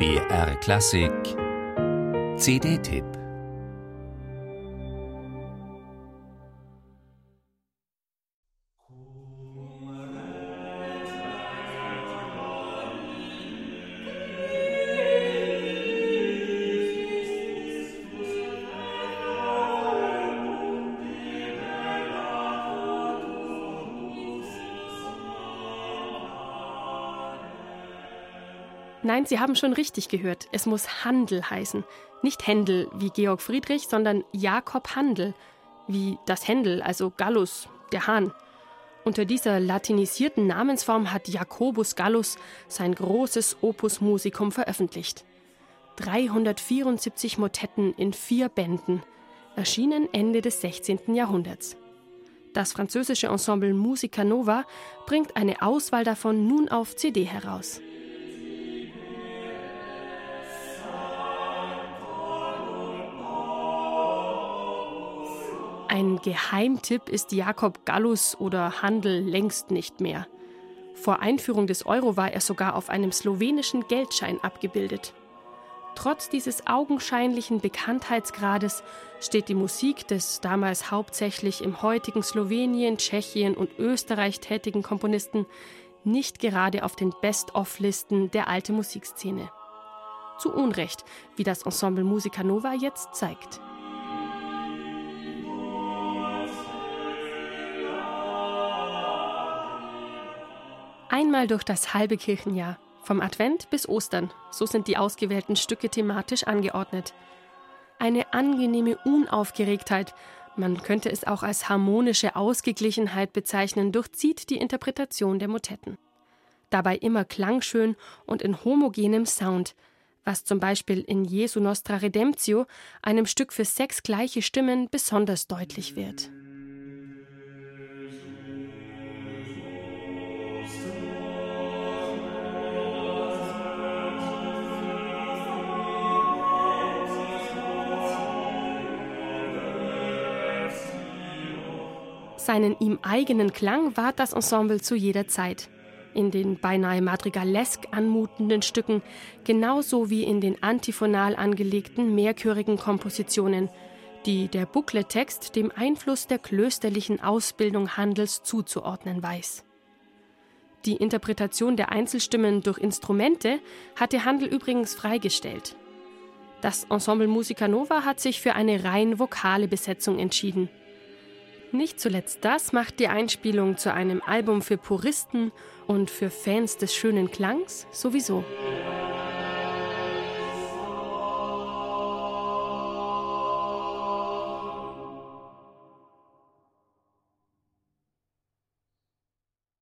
BR Klassik. CD-Tipp Nein, Sie haben schon richtig gehört. Es muss Handel heißen. Nicht Händel wie Georg Friedrich, sondern Jakob Handel, wie das Händel, also Gallus, der Hahn. Unter dieser latinisierten Namensform hat Jacobus Gallus sein großes Opus Musicum veröffentlicht. 374 Motetten in vier Bänden, erschienen Ende des 16. Jahrhunderts. Das französische Ensemble Musica Nova bringt eine Auswahl davon nun auf CD heraus. Ein Geheimtipp ist Jakob Gallus oder Handel längst nicht mehr. Vor Einführung des Euro war er sogar auf einem slowenischen Geldschein abgebildet. Trotz dieses augenscheinlichen Bekanntheitsgrades steht die Musik des damals hauptsächlich im heutigen Slowenien, Tschechien und Österreich tätigen Komponisten nicht gerade auf den Best-of-Listen der alten Musikszene. Zu Unrecht, wie das Ensemble Musica Nova jetzt zeigt. Einmal durch das halbe Kirchenjahr, vom Advent bis Ostern, so sind die ausgewählten Stücke thematisch angeordnet. Eine angenehme Unaufgeregtheit, man könnte es auch als harmonische Ausgeglichenheit bezeichnen, durchzieht die Interpretation der Motetten. Dabei immer klangschön und in homogenem Sound, was zum Beispiel in Jesu Nostra Redemptio, einem Stück für sechs gleiche Stimmen, besonders deutlich wird. Seinen ihm eigenen Klang wahrt das Ensemble zu jeder Zeit. In den beinahe madrigalesk anmutenden Stücken, genauso wie in den antiphonal angelegten mehrchörigen Kompositionen, die der Booklet-Text dem Einfluss der klösterlichen Ausbildung Handels zuzuordnen weiß. Die Interpretation der Einzelstimmen durch Instrumente hatte Handel übrigens freigestellt. Das Ensemble Musica Nova hat sich für eine rein vokale Besetzung entschieden – nicht zuletzt das macht die Einspielung zu einem Album für Puristen und für Fans des schönen Klangs sowieso.